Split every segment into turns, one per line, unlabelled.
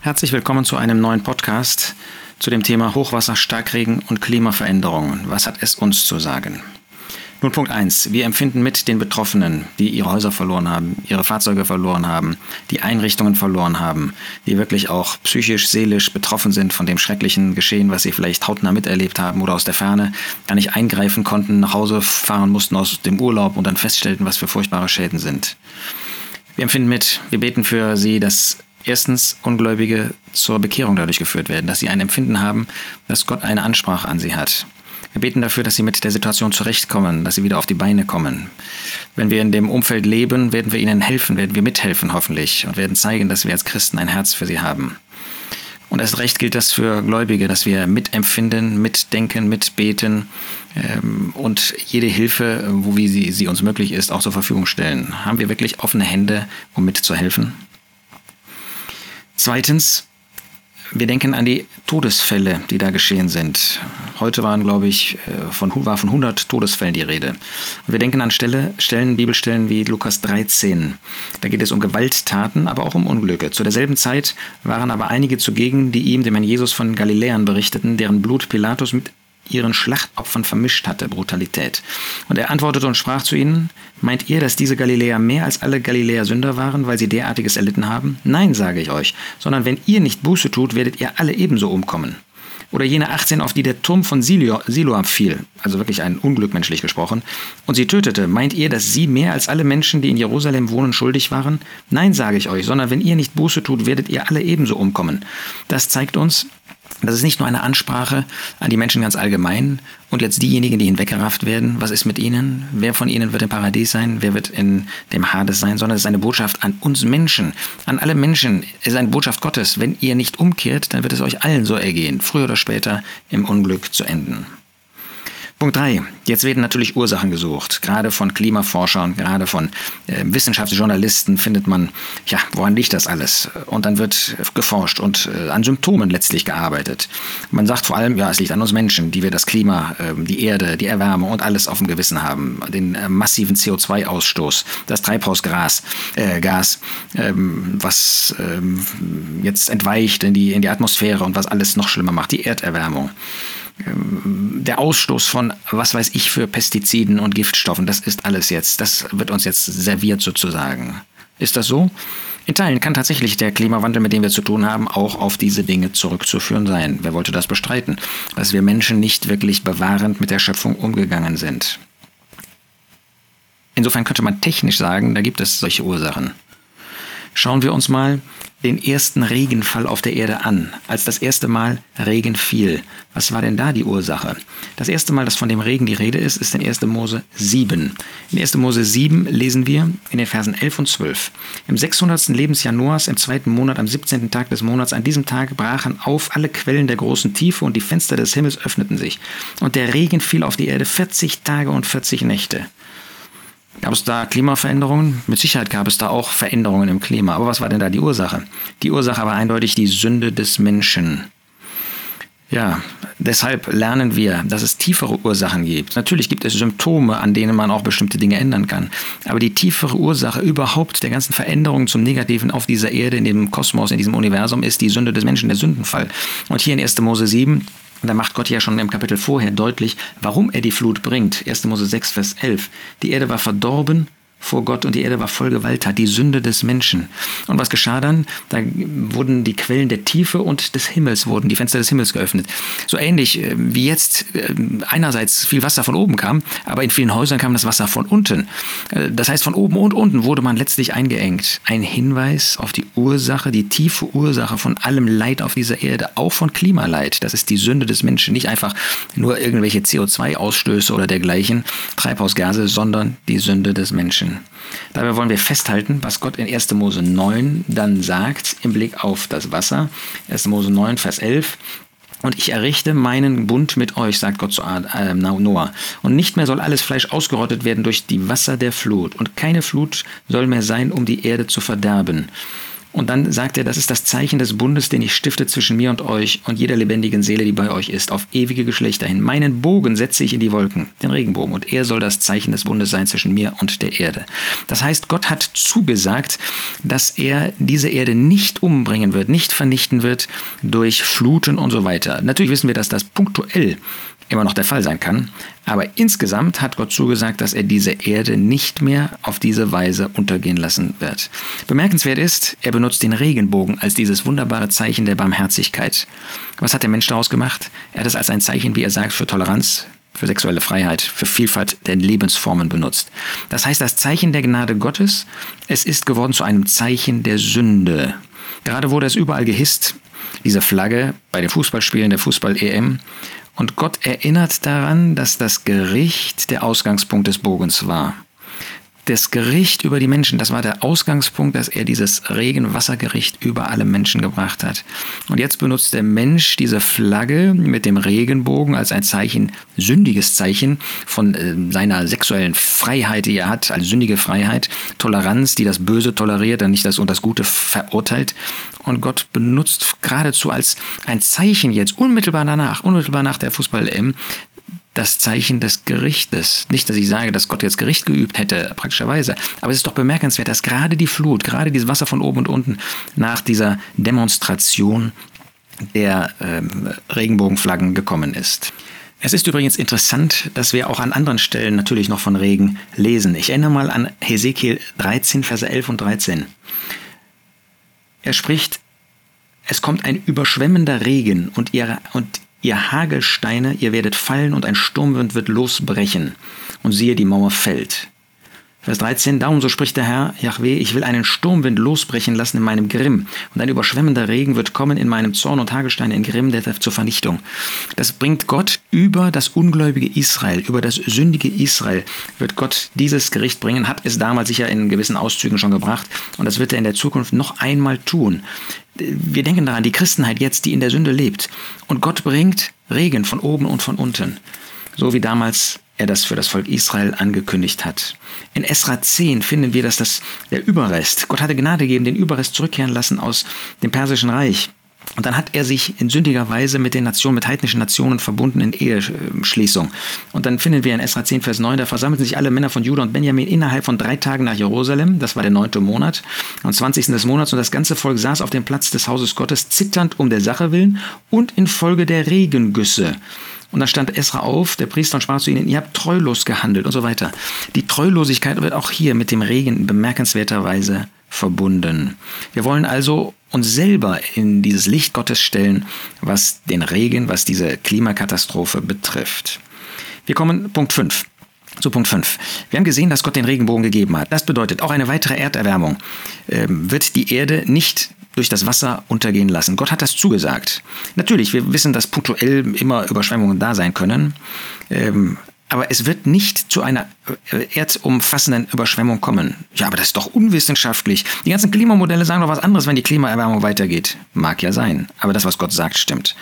Herzlich willkommen zu einem neuen Podcast zu dem Thema Hochwasser, Starkregen und Klimaveränderungen. Was hat es uns zu sagen? Nun Punkt 1. Wir empfinden mit den Betroffenen, die ihre Häuser verloren haben, ihre Fahrzeuge verloren haben, die Einrichtungen verloren haben, die wirklich auch psychisch, seelisch betroffen sind von dem schrecklichen Geschehen, was sie vielleicht hautnah miterlebt haben oder aus der Ferne gar nicht eingreifen konnten, nach Hause fahren mussten aus dem Urlaub und dann feststellten, was für furchtbare Schäden sind. Wir empfinden mit, wir beten für sie, dass erstens Ungläubige zur Bekehrung dadurch geführt werden, dass sie ein Empfinden haben, dass Gott eine Ansprache an sie hat. Wir beten dafür, dass sie mit der Situation zurechtkommen, dass sie wieder auf die Beine kommen. Wenn wir in dem Umfeld leben, werden wir ihnen helfen, werden wir mithelfen hoffentlich und werden zeigen, dass wir als Christen ein Herz für sie haben. Und erst recht gilt das für Gläubige, dass wir mitempfinden, mitdenken, mitbeten ähm, und jede Hilfe, wo wie sie, sie uns möglich ist, auch zur Verfügung stellen. Haben wir wirklich offene Hände, um mitzuhelfen? Zweitens, wir denken an die Todesfälle, die da geschehen sind. Heute waren, glaube ich, äh, von, war von 100 Todesfällen die Rede. Wir denken an Stelle, Stellen, Bibelstellen wie Lukas 13. Da geht es um Gewalttaten, aber auch um Unglücke. Zu derselben Zeit waren aber einige zugegen, die ihm, dem Herrn Jesus von Galiläern, berichteten, deren Blut Pilatus mit ihren Schlachtopfern vermischt hatte, Brutalität. Und er antwortete und sprach zu ihnen, meint ihr, dass diese Galiläer mehr als alle Galiläer Sünder waren, weil sie derartiges erlitten haben? Nein, sage ich euch, sondern wenn ihr nicht Buße tut, werdet ihr alle ebenso umkommen. Oder jene 18, auf die der Turm von Siloam fiel, also wirklich ein Unglück menschlich gesprochen, und sie tötete, meint ihr, dass sie mehr als alle Menschen, die in Jerusalem wohnen, schuldig waren? Nein, sage ich euch, sondern wenn ihr nicht Buße tut, werdet ihr alle ebenso umkommen. Das zeigt uns, das ist nicht nur eine Ansprache an die Menschen ganz allgemein und jetzt diejenigen, die hinweggerafft werden, was ist mit ihnen? Wer von ihnen wird im Paradies sein? Wer wird in dem Hades sein? Sondern es ist eine Botschaft an uns Menschen, an alle Menschen. Es ist eine Botschaft Gottes. Wenn ihr nicht umkehrt, dann wird es euch allen so ergehen, früher oder später im Unglück zu enden. Punkt 3. Jetzt werden natürlich Ursachen gesucht. Gerade von Klimaforschern, gerade von äh, Wissenschaftsjournalisten findet man, ja, woran liegt das alles? Und dann wird geforscht und äh, an Symptomen letztlich gearbeitet. Man sagt vor allem, ja, es liegt an uns Menschen, die wir das Klima, äh, die Erde, die Erwärmung und alles auf dem Gewissen haben. Den äh, massiven CO2-Ausstoß, das Treibhausgas, äh, Gas, ähm, was ähm, jetzt entweicht in die, in die Atmosphäre und was alles noch schlimmer macht, die Erderwärmung. Der Ausstoß von, was weiß ich, für Pestiziden und Giftstoffen, das ist alles jetzt, das wird uns jetzt serviert sozusagen. Ist das so? In Teilen kann tatsächlich der Klimawandel, mit dem wir zu tun haben, auch auf diese Dinge zurückzuführen sein. Wer wollte das bestreiten? Dass wir Menschen nicht wirklich bewahrend mit der Schöpfung umgegangen sind. Insofern könnte man technisch sagen, da gibt es solche Ursachen. Schauen wir uns mal den ersten Regenfall auf der Erde an, als das erste Mal Regen fiel. Was war denn da die Ursache? Das erste Mal, dass von dem Regen die Rede ist, ist in 1. Mose 7. In 1. Mose 7 lesen wir in den Versen 11 und 12. Im 600. Lebensjahr Noahs, im zweiten Monat, am 17. Tag des Monats, an diesem Tag brachen auf alle Quellen der großen Tiefe und die Fenster des Himmels öffneten sich. Und der Regen fiel auf die Erde 40 Tage und 40 Nächte. Gab es da Klimaveränderungen? Mit Sicherheit gab es da auch Veränderungen im Klima. Aber was war denn da die Ursache? Die Ursache war eindeutig die Sünde des Menschen. Ja, deshalb lernen wir, dass es tiefere Ursachen gibt. Natürlich gibt es Symptome, an denen man auch bestimmte Dinge ändern kann. Aber die tiefere Ursache überhaupt der ganzen Veränderungen zum Negativen auf dieser Erde, in dem Kosmos, in diesem Universum, ist die Sünde des Menschen, der Sündenfall. Und hier in 1. Mose 7 da macht Gott ja schon im Kapitel vorher deutlich, warum er die Flut bringt. 1. Mose 6, Vers 11. Die Erde war verdorben vor Gott und die Erde war voll Gewalttat, die Sünde des Menschen. Und was geschah dann? Da wurden die Quellen der Tiefe und des Himmels, wurden die Fenster des Himmels geöffnet. So ähnlich äh, wie jetzt äh, einerseits viel Wasser von oben kam, aber in vielen Häusern kam das Wasser von unten. Äh, das heißt, von oben und unten wurde man letztlich eingeengt. Ein Hinweis auf die Ursache, die tiefe Ursache von allem Leid auf dieser Erde, auch von Klimaleid. Das ist die Sünde des Menschen. Nicht einfach nur irgendwelche CO2-Ausstöße oder dergleichen, Treibhausgase, sondern die Sünde des Menschen. Menschen. Dabei wollen wir festhalten, was Gott in 1. Mose 9 dann sagt im Blick auf das Wasser. 1. Mose 9, Vers 11. Und ich errichte meinen Bund mit euch, sagt Gott zu äh, Noah. Und nicht mehr soll alles Fleisch ausgerottet werden durch die Wasser der Flut. Und keine Flut soll mehr sein, um die Erde zu verderben. Und dann sagt er, das ist das Zeichen des Bundes, den ich stifte zwischen mir und euch und jeder lebendigen Seele, die bei euch ist, auf ewige Geschlechter hin. Meinen Bogen setze ich in die Wolken, den Regenbogen, und er soll das Zeichen des Bundes sein zwischen mir und der Erde. Das heißt, Gott hat zugesagt, dass er diese Erde nicht umbringen wird, nicht vernichten wird durch Fluten und so weiter. Natürlich wissen wir, dass das punktuell immer noch der Fall sein kann. Aber insgesamt hat Gott zugesagt, dass er diese Erde nicht mehr auf diese Weise untergehen lassen wird. Bemerkenswert ist, er benutzt den Regenbogen als dieses wunderbare Zeichen der Barmherzigkeit. Was hat der Mensch daraus gemacht? Er hat es als ein Zeichen, wie er sagt, für Toleranz, für sexuelle Freiheit, für Vielfalt der Lebensformen benutzt. Das heißt, das Zeichen der Gnade Gottes, es ist geworden zu einem Zeichen der Sünde. Gerade wurde es überall gehisst, diese Flagge bei den Fußballspielen der Fußball-EM. Und Gott erinnert daran, dass das Gericht der Ausgangspunkt des Bogens war. Das Gericht über die Menschen, das war der Ausgangspunkt, dass er dieses Regenwassergericht über alle Menschen gebracht hat. Und jetzt benutzt der Mensch diese Flagge mit dem Regenbogen als ein Zeichen, sündiges Zeichen von äh, seiner sexuellen Freiheit, die er hat, als sündige Freiheit, Toleranz, die das Böse toleriert, dann nicht das und das Gute verurteilt und Gott benutzt geradezu als ein Zeichen jetzt, unmittelbar danach, unmittelbar nach der Fußball-EM, das Zeichen des Gerichtes. Nicht, dass ich sage, dass Gott jetzt Gericht geübt hätte, praktischerweise, aber es ist doch bemerkenswert, dass gerade die Flut, gerade dieses Wasser von oben und unten nach dieser Demonstration der ähm, Regenbogenflaggen gekommen ist. Es ist übrigens interessant, dass wir auch an anderen Stellen natürlich noch von Regen lesen. Ich erinnere mal an Hesekiel 13, Verse 11 und 13. Er spricht, es kommt ein überschwemmender Regen und ihr, und ihr Hagelsteine, ihr werdet fallen und ein Sturmwind wird losbrechen. Und siehe, die Mauer fällt. Vers 13, darum so spricht der Herr, Yahweh, ich will einen Sturmwind losbrechen lassen in meinem Grimm, und ein überschwemmender Regen wird kommen in meinem Zorn und Hagelsteine in Grimm der zur Vernichtung. Das bringt Gott über das ungläubige Israel, über das sündige Israel, wird Gott dieses Gericht bringen, hat es damals sicher in gewissen Auszügen schon gebracht, und das wird er in der Zukunft noch einmal tun. Wir denken daran, die Christenheit jetzt, die in der Sünde lebt, und Gott bringt Regen von oben und von unten, so wie damals er das für das Volk Israel angekündigt hat. In Esra 10 finden wir, dass das der Überrest, Gott hatte Gnade gegeben, den Überrest zurückkehren lassen aus dem persischen Reich. Und dann hat er sich in sündiger Weise mit den Nationen, mit heidnischen Nationen verbunden in Eheschließung. Und dann finden wir in Esra 10, Vers 9, da versammelten sich alle Männer von Juda und Benjamin innerhalb von drei Tagen nach Jerusalem. Das war der neunte Monat, am 20. des Monats. Und das ganze Volk saß auf dem Platz des Hauses Gottes, zitternd um der Sache willen und infolge der Regengüsse. Und dann stand Esra auf, der Priester, und sprach zu ihnen, ihr habt treulos gehandelt und so weiter. Die Treulosigkeit wird auch hier mit dem Regen in bemerkenswerter Weise verbunden. Wir wollen also uns selber in dieses Licht Gottes stellen, was den Regen, was diese Klimakatastrophe betrifft. Wir kommen Punkt 5. Zu Punkt 5. Wir haben gesehen, dass Gott den Regenbogen gegeben hat. Das bedeutet, auch eine weitere Erderwärmung äh, wird die Erde nicht durch das Wasser untergehen lassen. Gott hat das zugesagt. Natürlich, wir wissen, dass punktuell immer Überschwemmungen da sein können. Ähm, aber es wird nicht zu einer äh, erdumfassenden Überschwemmung kommen. Ja, aber das ist doch unwissenschaftlich. Die ganzen Klimamodelle sagen doch was anderes, wenn die Klimaerwärmung weitergeht. Mag ja sein, aber das, was Gott sagt, stimmt.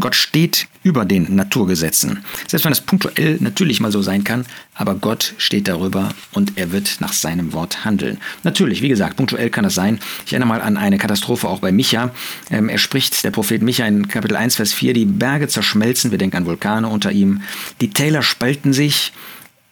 Gott steht über den Naturgesetzen. Selbst wenn es punktuell natürlich mal so sein kann, aber Gott steht darüber und er wird nach seinem Wort handeln. Natürlich, wie gesagt, punktuell kann das sein. Ich erinnere mal an eine Katastrophe auch bei Micha. Ähm, er spricht, der Prophet Micha in Kapitel 1, Vers 4, die Berge zerschmelzen, wir denken an Vulkane unter ihm, die Täler spalten sich,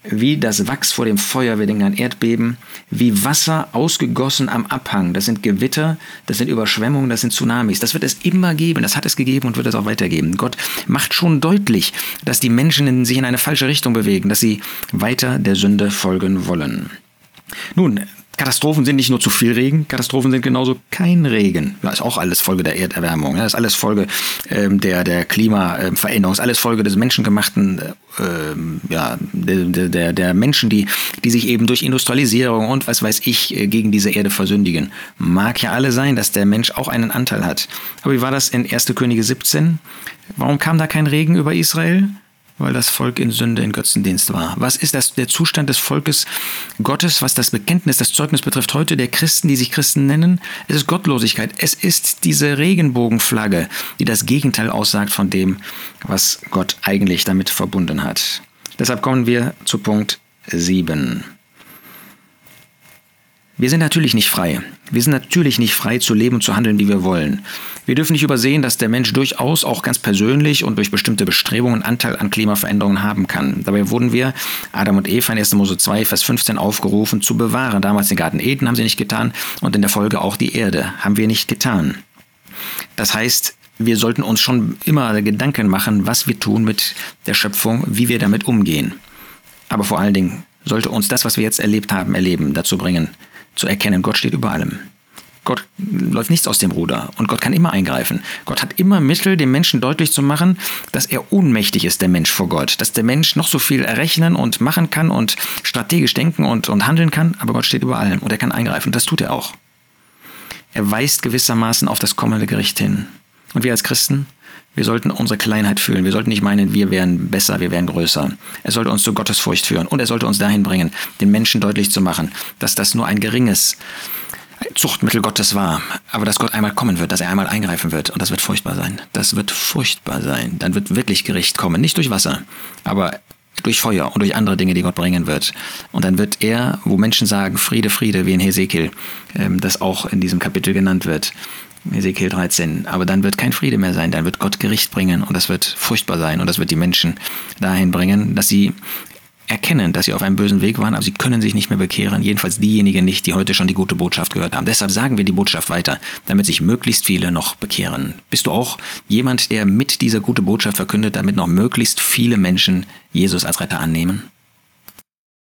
wie das Wachs vor dem Feuer, wir denken an Erdbeben, wie Wasser ausgegossen am Abhang. Das sind Gewitter, das sind Überschwemmungen, das sind Tsunamis. Das wird es immer geben, das hat es gegeben und wird es auch weitergeben. Gott macht schon deutlich, dass die Menschen sich in eine falsche Richtung bewegen, dass sie weiter der Sünde folgen wollen. Nun, Katastrophen sind nicht nur zu viel Regen, Katastrophen sind genauso kein Regen. Das ist auch alles Folge der Erderwärmung. Das ist alles Folge ähm, der, der Klimaveränderung, ist alles Folge des menschengemachten, ähm, ja, der, der, der Menschen, die, die sich eben durch Industrialisierung und was weiß ich äh, gegen diese Erde versündigen. Mag ja alle sein, dass der Mensch auch einen Anteil hat. Aber wie war das in 1. Könige 17? Warum kam da kein Regen über Israel? Weil das Volk in Sünde, in Götzendienst war. Was ist das, der Zustand des Volkes Gottes, was das Bekenntnis, das Zeugnis betrifft heute der Christen, die sich Christen nennen? Es ist Gottlosigkeit. Es ist diese Regenbogenflagge, die das Gegenteil aussagt von dem, was Gott eigentlich damit verbunden hat. Deshalb kommen wir zu Punkt 7. Wir sind natürlich nicht frei. Wir sind natürlich nicht frei zu leben und zu handeln, wie wir wollen. Wir dürfen nicht übersehen, dass der Mensch durchaus auch ganz persönlich und durch bestimmte Bestrebungen Anteil an Klimaveränderungen haben kann. Dabei wurden wir, Adam und Eva in 1. Mose 2, Vers 15 aufgerufen, zu bewahren. Damals den Garten Eden haben sie nicht getan und in der Folge auch die Erde haben wir nicht getan. Das heißt, wir sollten uns schon immer Gedanken machen, was wir tun mit der Schöpfung, wie wir damit umgehen. Aber vor allen Dingen sollte uns das, was wir jetzt erlebt haben, erleben, dazu bringen, zu erkennen, Gott steht über allem. Gott läuft nichts aus dem Ruder und Gott kann immer eingreifen. Gott hat immer Mittel, dem Menschen deutlich zu machen, dass er ohnmächtig ist, der Mensch vor Gott. Dass der Mensch noch so viel errechnen und machen kann und strategisch denken und, und handeln kann, aber Gott steht über allem und er kann eingreifen. Und das tut er auch. Er weist gewissermaßen auf das kommende Gericht hin. Und wir als Christen, wir sollten unsere Kleinheit fühlen. Wir sollten nicht meinen, wir wären besser, wir wären größer. Er sollte uns zu Gottesfurcht führen und er sollte uns dahin bringen, den Menschen deutlich zu machen, dass das nur ein geringes Zuchtmittel Gottes war, aber dass Gott einmal kommen wird, dass er einmal eingreifen wird und das wird furchtbar sein. Das wird furchtbar sein. Dann wird wirklich Gericht kommen, nicht durch Wasser, aber durch Feuer und durch andere Dinge, die Gott bringen wird. Und dann wird er, wo Menschen sagen, Friede, Friede, wie in Hesekiel, ähm, das auch in diesem Kapitel genannt wird, Ezekiel 13. Aber dann wird kein Friede mehr sein, dann wird Gott Gericht bringen und das wird furchtbar sein und das wird die Menschen dahin bringen, dass sie erkennen, dass sie auf einem bösen Weg waren, aber sie können sich nicht mehr bekehren. Jedenfalls diejenigen nicht, die heute schon die gute Botschaft gehört haben. Deshalb sagen wir die Botschaft weiter, damit sich möglichst viele noch bekehren. Bist du auch jemand, der mit dieser gute Botschaft verkündet, damit noch möglichst viele Menschen Jesus als Retter annehmen?